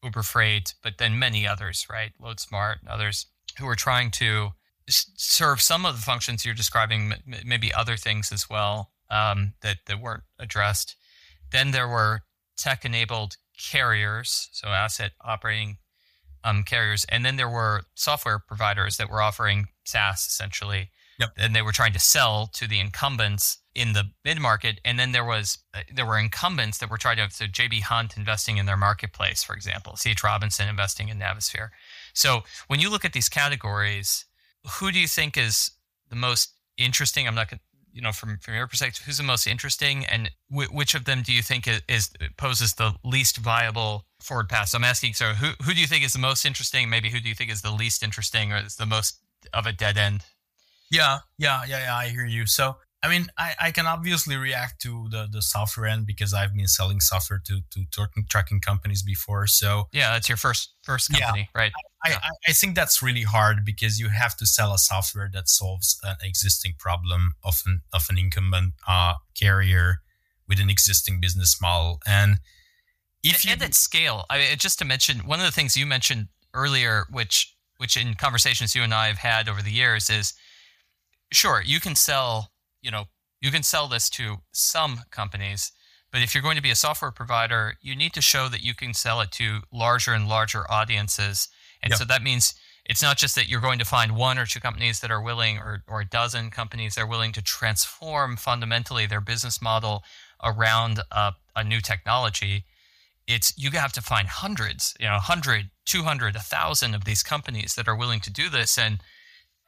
Uber Freight, but then many others, right? LoadSmart and others who were trying to serve some of the functions you're describing, maybe other things as well um, that that weren't addressed. Then there were tech-enabled carriers, so asset operating um, carriers, and then there were software providers that were offering SaaS essentially. Yep. And they were trying to sell to the incumbents in the mid market, and then there was uh, there were incumbents that were trying to so JB Hunt investing in their marketplace, for example, C.H. Robinson investing in Navisphere. So when you look at these categories, who do you think is the most interesting? I'm not gonna, you know, from from your perspective, who's the most interesting, and w- which of them do you think is, is, poses the least viable forward path? So I'm asking, so who who do you think is the most interesting? Maybe who do you think is the least interesting, or is the most of a dead end? Yeah, yeah, yeah, yeah. I hear you. So I mean, I, I can obviously react to the, the software end because I've been selling software to to trucking, trucking companies before. So yeah, that's your first first company, yeah, right? I, yeah. I, I think that's really hard because you have to sell a software that solves an existing problem of an of an incumbent uh, carrier with an existing business model, and if and, you and at scale. I mean, just to mention one of the things you mentioned earlier, which which in conversations you and I have had over the years is sure you can sell you know, you can sell this to some companies, but if you're going to be a software provider, you need to show that you can sell it to larger and larger audiences. And yep. so that means it's not just that you're going to find one or two companies that are willing or, or a dozen companies that are willing to transform fundamentally their business model around a, a new technology. It's you have to find hundreds, you know, 100, 200, 1,000 of these companies that are willing to do this. And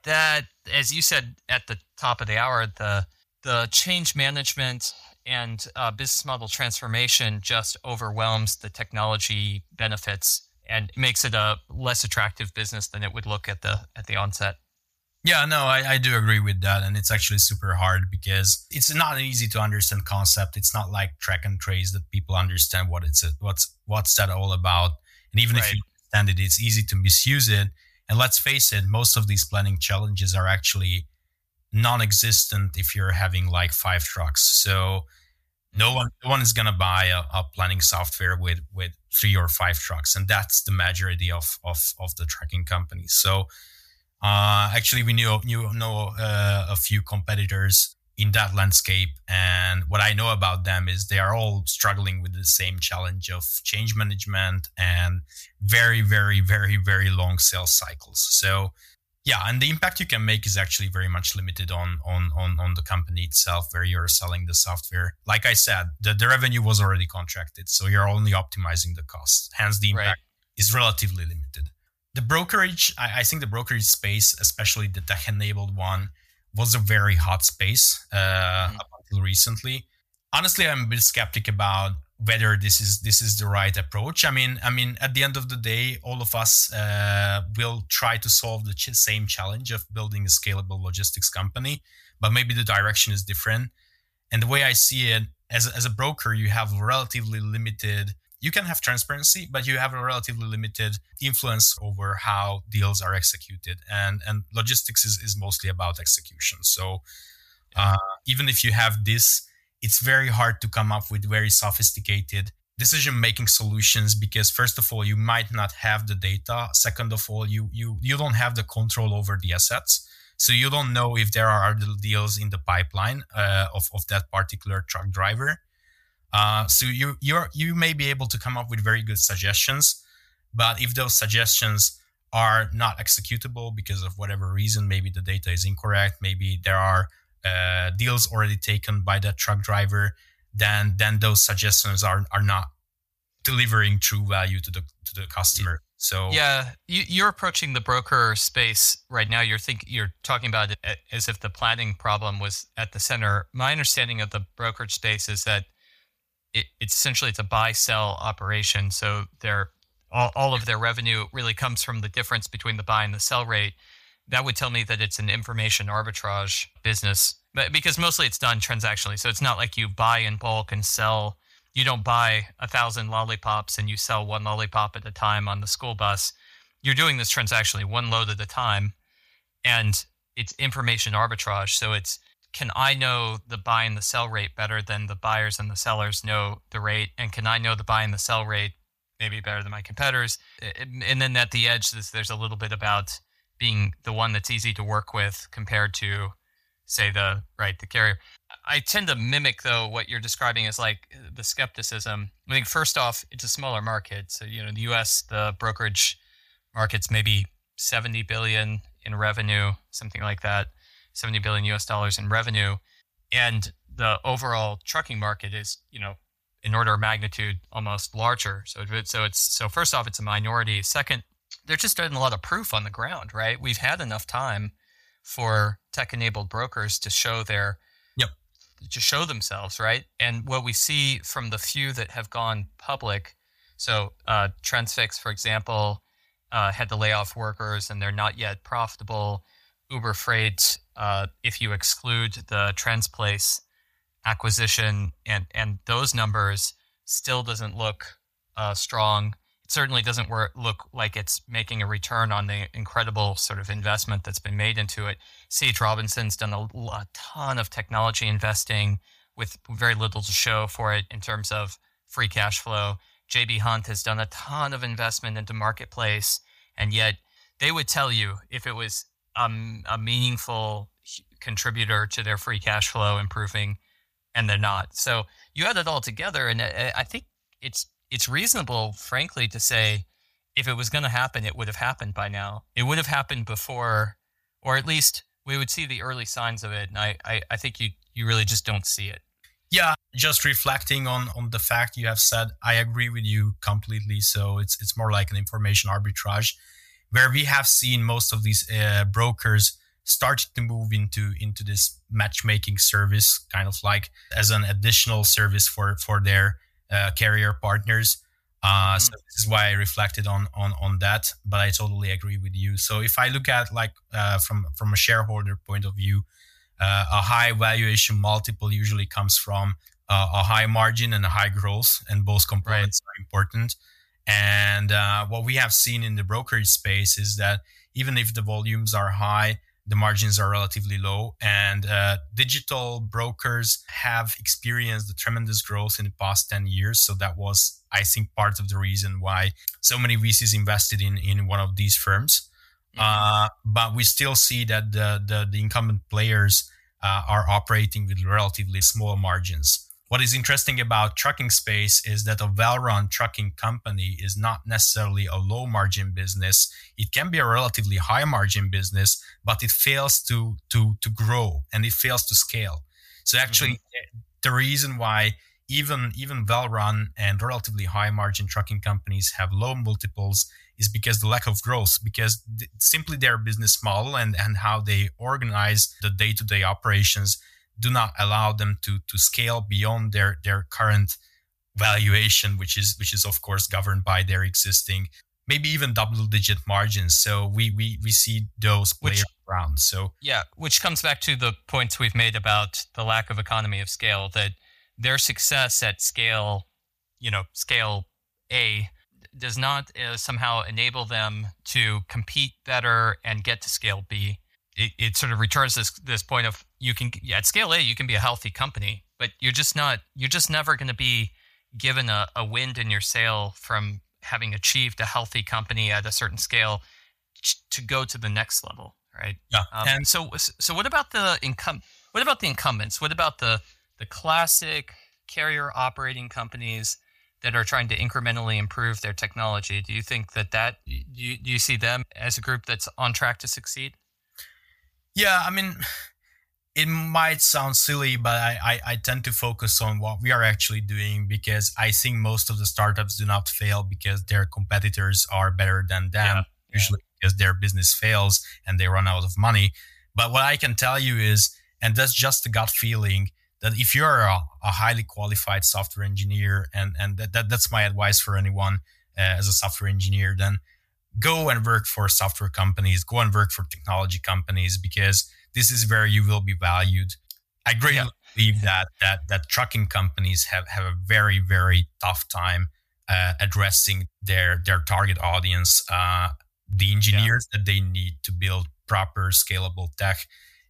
that, as you said at the top of the hour, the the change management and uh, business model transformation just overwhelms the technology benefits and makes it a less attractive business than it would look at the at the onset. Yeah, no, I, I do agree with that, and it's actually super hard because it's not an easy to understand concept. It's not like track and trace that people understand what it's what's what's that all about. And even right. if you understand it, it's easy to misuse it. And let's face it, most of these planning challenges are actually non-existent if you're having like five trucks. So no one, no one is gonna buy a, a, planning software with with three or five trucks, and that's the majority of of, of the trucking companies. So uh, actually, we knew you know uh, a few competitors in that landscape. And what I know about them is they are all struggling with the same challenge of change management and very, very, very, very long sales cycles. So yeah, and the impact you can make is actually very much limited on on on, on the company itself where you're selling the software. Like I said, the, the revenue was already contracted, so you're only optimizing the costs. Hence the impact right. is relatively limited. The brokerage, I, I think the brokerage space, especially the tech enabled one, was a very hot space uh, mm-hmm. up until recently. Honestly, I'm a bit skeptic about whether this is this is the right approach. I mean, I mean, at the end of the day, all of us uh, will try to solve the ch- same challenge of building a scalable logistics company, but maybe the direction is different. And the way I see it, as as a broker, you have relatively limited you can have transparency, but you have a relatively limited influence over how deals are executed. And and logistics is, is mostly about execution. So uh, even if you have this, it's very hard to come up with very sophisticated decision making solutions because first of all you might not have the data second of all you you you don't have the control over the assets so you don't know if there are deals in the pipeline uh, of, of that particular truck driver uh, so you you you may be able to come up with very good suggestions, but if those suggestions are not executable because of whatever reason, maybe the data is incorrect, maybe there are uh, deals already taken by that truck driver, then then those suggestions are are not delivering true value to the to the customer. So yeah, you, are approaching the broker space right now. You're think you're talking about it as if the planning problem was at the center. My understanding of the brokerage space is that it, it's essentially it's a buy sell operation. So their all, all of their revenue really comes from the difference between the buy and the sell rate. That would tell me that it's an information arbitrage business, but because mostly it's done transactionally. So it's not like you buy in bulk and sell. You don't buy a thousand lollipops and you sell one lollipop at a time on the school bus. You're doing this transactionally, one load at a time, and it's information arbitrage. So it's can I know the buy and the sell rate better than the buyers and the sellers know the rate? And can I know the buy and the sell rate maybe better than my competitors? And then at the edge, there's a little bit about being the one that's easy to work with compared to, say, the right the carrier. I tend to mimic though what you're describing as like the skepticism. I think first off, it's a smaller market. So you know, the U.S. the brokerage market's maybe 70 billion in revenue, something like that. 70 billion US dollars in revenue. And the overall trucking market is, you know, in order of magnitude almost larger. So, so it's so first off, it's a minority. Second, there just isn't a lot of proof on the ground, right? We've had enough time for tech-enabled brokers to show their yep to show themselves, right? And what we see from the few that have gone public, so uh, Transfix, for example, uh, had to lay off workers and they're not yet profitable. Uber Freight, uh, if you exclude the Transplace acquisition and and those numbers, still doesn't look uh, strong. It certainly doesn't work, look like it's making a return on the incredible sort of investment that's been made into it. C.H. Robinson's done a, a ton of technology investing with very little to show for it in terms of free cash flow. JB Hunt has done a ton of investment into marketplace, and yet they would tell you if it was um, a meaningful contributor to their free cash flow improving, and they're not. So you add it all together, and I think it's it's reasonable, frankly, to say if it was going to happen, it would have happened by now. It would have happened before, or at least we would see the early signs of it. And I, I, I think you you really just don't see it. Yeah, just reflecting on on the fact you have said, I agree with you completely. So it's it's more like an information arbitrage where we have seen most of these uh, brokers starting to move into into this matchmaking service, kind of like as an additional service for for their uh, carrier partners. Uh, mm-hmm. So this is why I reflected on on on that. But I totally agree with you. So if I look at like uh, from from a shareholder point of view, uh, a high valuation multiple usually comes from uh, a high margin and a high growth, and both components right. are important. And uh, what we have seen in the brokerage space is that even if the volumes are high, the margins are relatively low. And uh, digital brokers have experienced the tremendous growth in the past 10 years. So that was, I think, part of the reason why so many VCs invested in, in one of these firms. Mm-hmm. Uh, but we still see that the, the, the incumbent players uh, are operating with relatively small margins. What is interesting about trucking space is that a well-run trucking company is not necessarily a low margin business. It can be a relatively high margin business, but it fails to to to grow and it fails to scale. So actually, mm-hmm. the reason why even even well-run and relatively high margin trucking companies have low multiples is because the lack of growth because th- simply their business model and and how they organize the day-to-day operations do not allow them to to scale beyond their their current valuation which is which is of course governed by their existing maybe even double digit margins. So we we we see those players which, around. So yeah which comes back to the points we've made about the lack of economy of scale that their success at scale you know scale a does not uh, somehow enable them to compete better and get to scale b. It, it sort of returns this this point of you can at scale A you can be a healthy company, but you're just not you're just never going to be given a, a wind in your sail from having achieved a healthy company at a certain scale to go to the next level, right? Yeah. Um, and so so what about the income? What about the incumbents? What about the the classic carrier operating companies that are trying to incrementally improve their technology? Do you think that that you, do you see them as a group that's on track to succeed? Yeah, I mean, it might sound silly, but I, I, I, tend to focus on what we are actually doing because I think most of the startups do not fail because their competitors are better than them, yeah, usually yeah. because their business fails and they run out of money. But what I can tell you is, and that's just a gut feeling, that if you're a, a highly qualified software engineer, and, and that, that, that's my advice for anyone uh, as a software engineer, then go and work for software companies, go and work for technology companies because this is where you will be valued. I greatly yeah. believe that that that trucking companies have have a very very tough time uh, addressing their their target audience, uh, the engineers yeah. that they need to build proper scalable tech.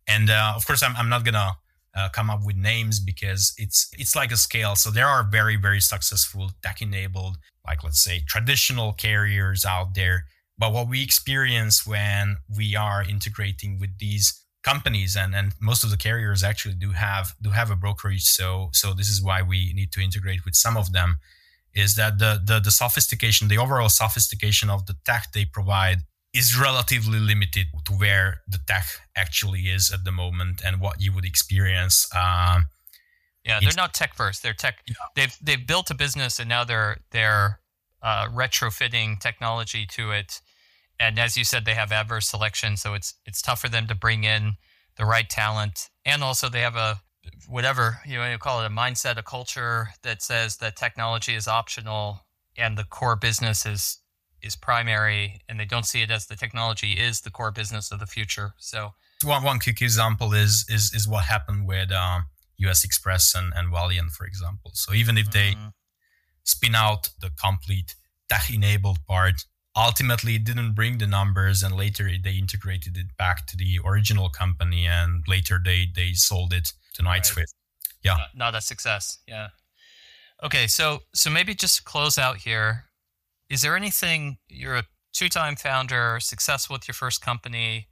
And uh, of course, I'm I'm not gonna uh, come up with names because it's it's like a scale. So there are very very successful tech enabled like let's say traditional carriers out there. But what we experience when we are integrating with these companies and, and most of the carriers actually do have do have a brokerage so so this is why we need to integrate with some of them is that the the, the sophistication the overall sophistication of the tech they provide is relatively limited to where the tech actually is at the moment and what you would experience um, yeah, they're not tech first. They're tech. Yeah. They've they've built a business and now they're they're uh, retrofitting technology to it. And as you said, they have adverse selection, so it's it's tough for them to bring in the right talent. And also, they have a whatever you know you call it a mindset, a culture that says that technology is optional and the core business is is primary, and they don't see it as the technology is the core business of the future. So one one quick example is is is what happened with um, US Xpress and, and Variant, for example. So even if they mm-hmm. spin out the complete tech enabled part, ultimately it didn't bring the numbers and later they integrated it back to the original company and later they, they sold it to Knight-Swift. Right. Yeah. Not, not a success. Yeah. Okay. So, so maybe just close out here. Is there anything you're a two-time founder, successful with your first company,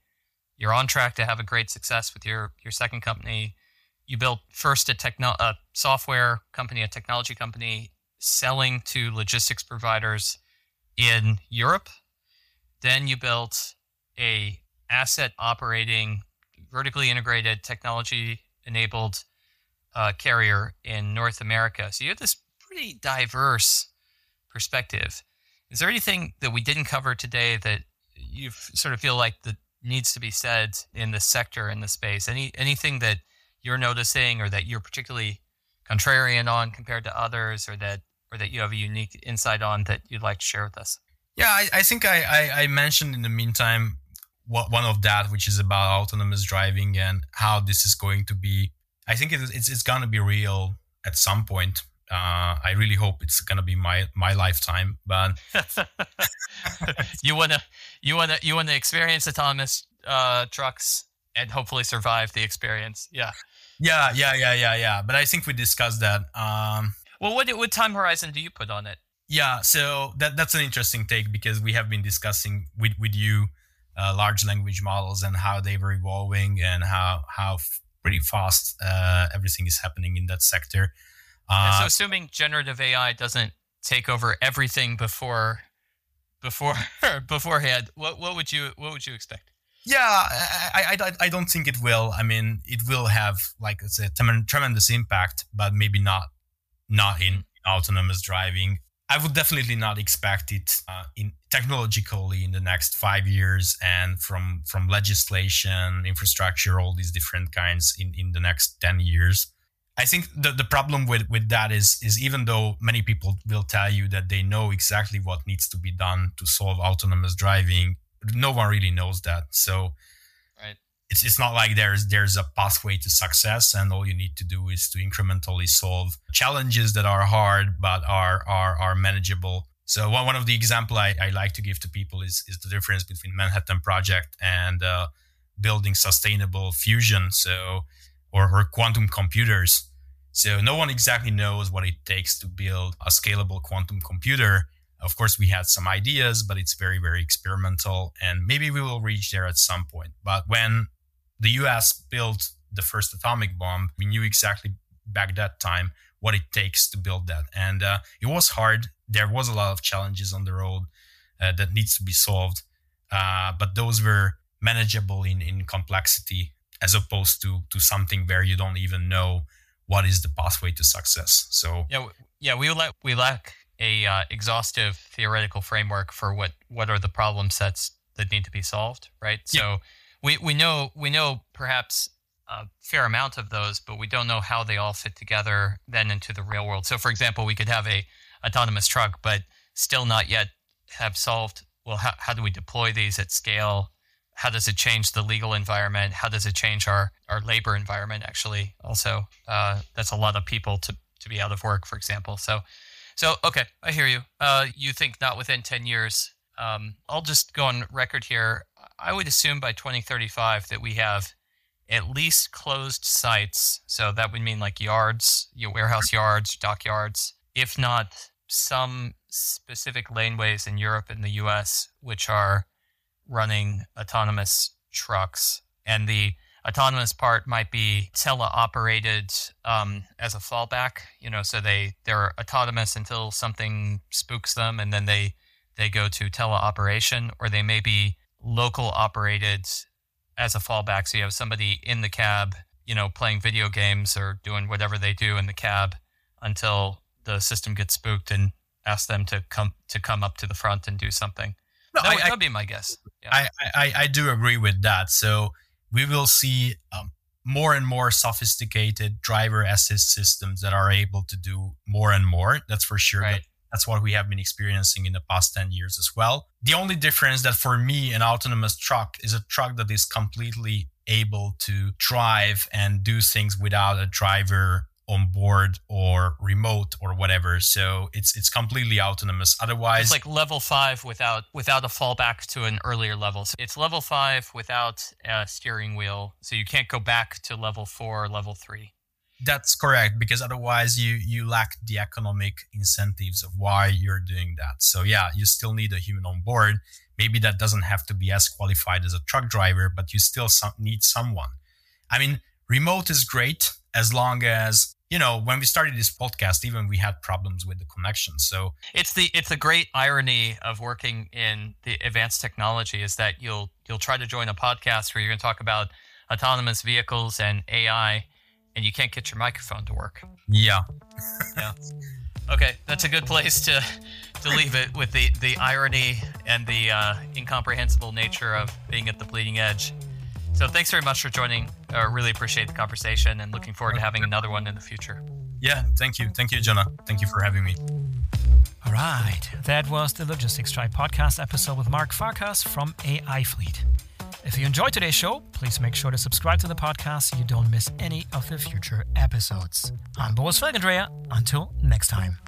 you're on track to have a great success with your, your second company you built first a techno a software company, a technology company, selling to logistics providers in Europe. Then you built a asset operating, vertically integrated, technology enabled uh, carrier in North America. So you have this pretty diverse perspective. Is there anything that we didn't cover today that you sort of feel like that needs to be said in the sector in the space? Any anything that you're noticing or that you're particularly contrarian on compared to others or that or that you have a unique insight on that you'd like to share with us? Yeah, I, I think I, I, I, mentioned in the meantime what, one of that, which is about autonomous driving and how this is going to be. I think it, it's it's going to be real at some point. Uh, I really hope it's going to be my my lifetime. But you wanna you wanna you wanna experience autonomous uh, trucks and hopefully survive the experience. Yeah. Yeah, yeah, yeah, yeah, yeah. But I think we discussed that. Um, well, what what time horizon do you put on it? Yeah, so that that's an interesting take because we have been discussing with with you uh, large language models and how they were evolving and how how pretty fast. Uh, everything is happening in that sector. Uh, so, assuming generative AI doesn't take over everything before before beforehand, what what would you what would you expect? Yeah, I, I, I don't think it will. I mean, it will have like it's a tremendous impact, but maybe not not in autonomous driving. I would definitely not expect it uh, in technologically in the next five years and from from legislation, infrastructure, all these different kinds in, in the next ten years. I think the, the problem with, with that is is even though many people will tell you that they know exactly what needs to be done to solve autonomous driving, no one really knows that. So. It's it's not like there's there's a pathway to success and all you need to do is to incrementally solve challenges that are hard but are are are manageable. So one, one of the example I, I like to give to people is is the difference between Manhattan Project and uh, building sustainable fusion. So or, or quantum computers. So no one exactly knows what it takes to build a scalable quantum computer of course, we had some ideas, but it's very, very experimental. And maybe we will reach there at some point. But when the US built the first atomic bomb, we knew exactly back that time what it takes to build that. And uh, it was hard. There was a lot of challenges on the road uh, that needs to be solved. Uh, but those were manageable in, in complexity as opposed to, to something where you don't even know what is the pathway to success. So yeah, yeah, we lack we lack a uh, exhaustive theoretical framework for what what are the problem sets that need to be solved, right? Yeah. So we we know we know perhaps a fair amount of those, but we don't know how they all fit together then into the real world. So, for example, we could have a autonomous truck, but still not yet have solved. Well, how, how do we deploy these at scale? How does it change the legal environment? How does it change our, our labor environment? Actually, also, uh, that's a lot of people to to be out of work, for example. So, so, okay, I hear you. Uh, you think not within 10 years. Um, I'll just go on record here. I would assume by 2035 that we have at least closed sites. So that would mean like yards, your warehouse yards, dockyards, if not some specific laneways in Europe and the US, which are running autonomous trucks. And the autonomous part might be teleoperated um, as a fallback. You know, so they they're autonomous until something spooks them, and then they they go to teleoperation, or they may be local operated as a fallback. So you have somebody in the cab, you know, playing video games or doing whatever they do in the cab until the system gets spooked and ask them to come to come up to the front and do something. No, that, I, would be my guess. Yeah. I, I I do agree with that. So we will see um, more and more sophisticated driver assist systems that are able to do more and more. That's for sure. Right. That's what we have been experiencing in the past 10 years as well. The only difference that for me, an autonomous truck is a truck that is completely able to drive and do things without a driver on board or remote or whatever. So it's it's completely autonomous. Otherwise, it's like level five without without a fallback to an earlier level. So it's level five without a steering wheel. So you can't go back to level four level three. That's correct because otherwise you you lack the economic incentives of why you're doing that. So yeah, you still need a human on board. Maybe that doesn't have to be as qualified as a truck driver, but you still need someone. I mean, remote is great as long as you know when we started this podcast even we had problems with the connection so it's the it's a great irony of working in the advanced technology is that you'll you'll try to join a podcast where you're going to talk about autonomous vehicles and ai and you can't get your microphone to work yeah yeah okay that's a good place to to leave it with the the irony and the uh, incomprehensible nature of being at the bleeding edge so thanks very much for joining. I uh, really appreciate the conversation and looking forward to having another one in the future. Yeah, thank you. Thank you, Jonah. Thank you for having me. All right. That was the Logistics Tribe podcast episode with Mark Farkas from AI Fleet. If you enjoyed today's show, please make sure to subscribe to the podcast so you don't miss any of the future episodes. I'm Boris Felgendreher. Until next time.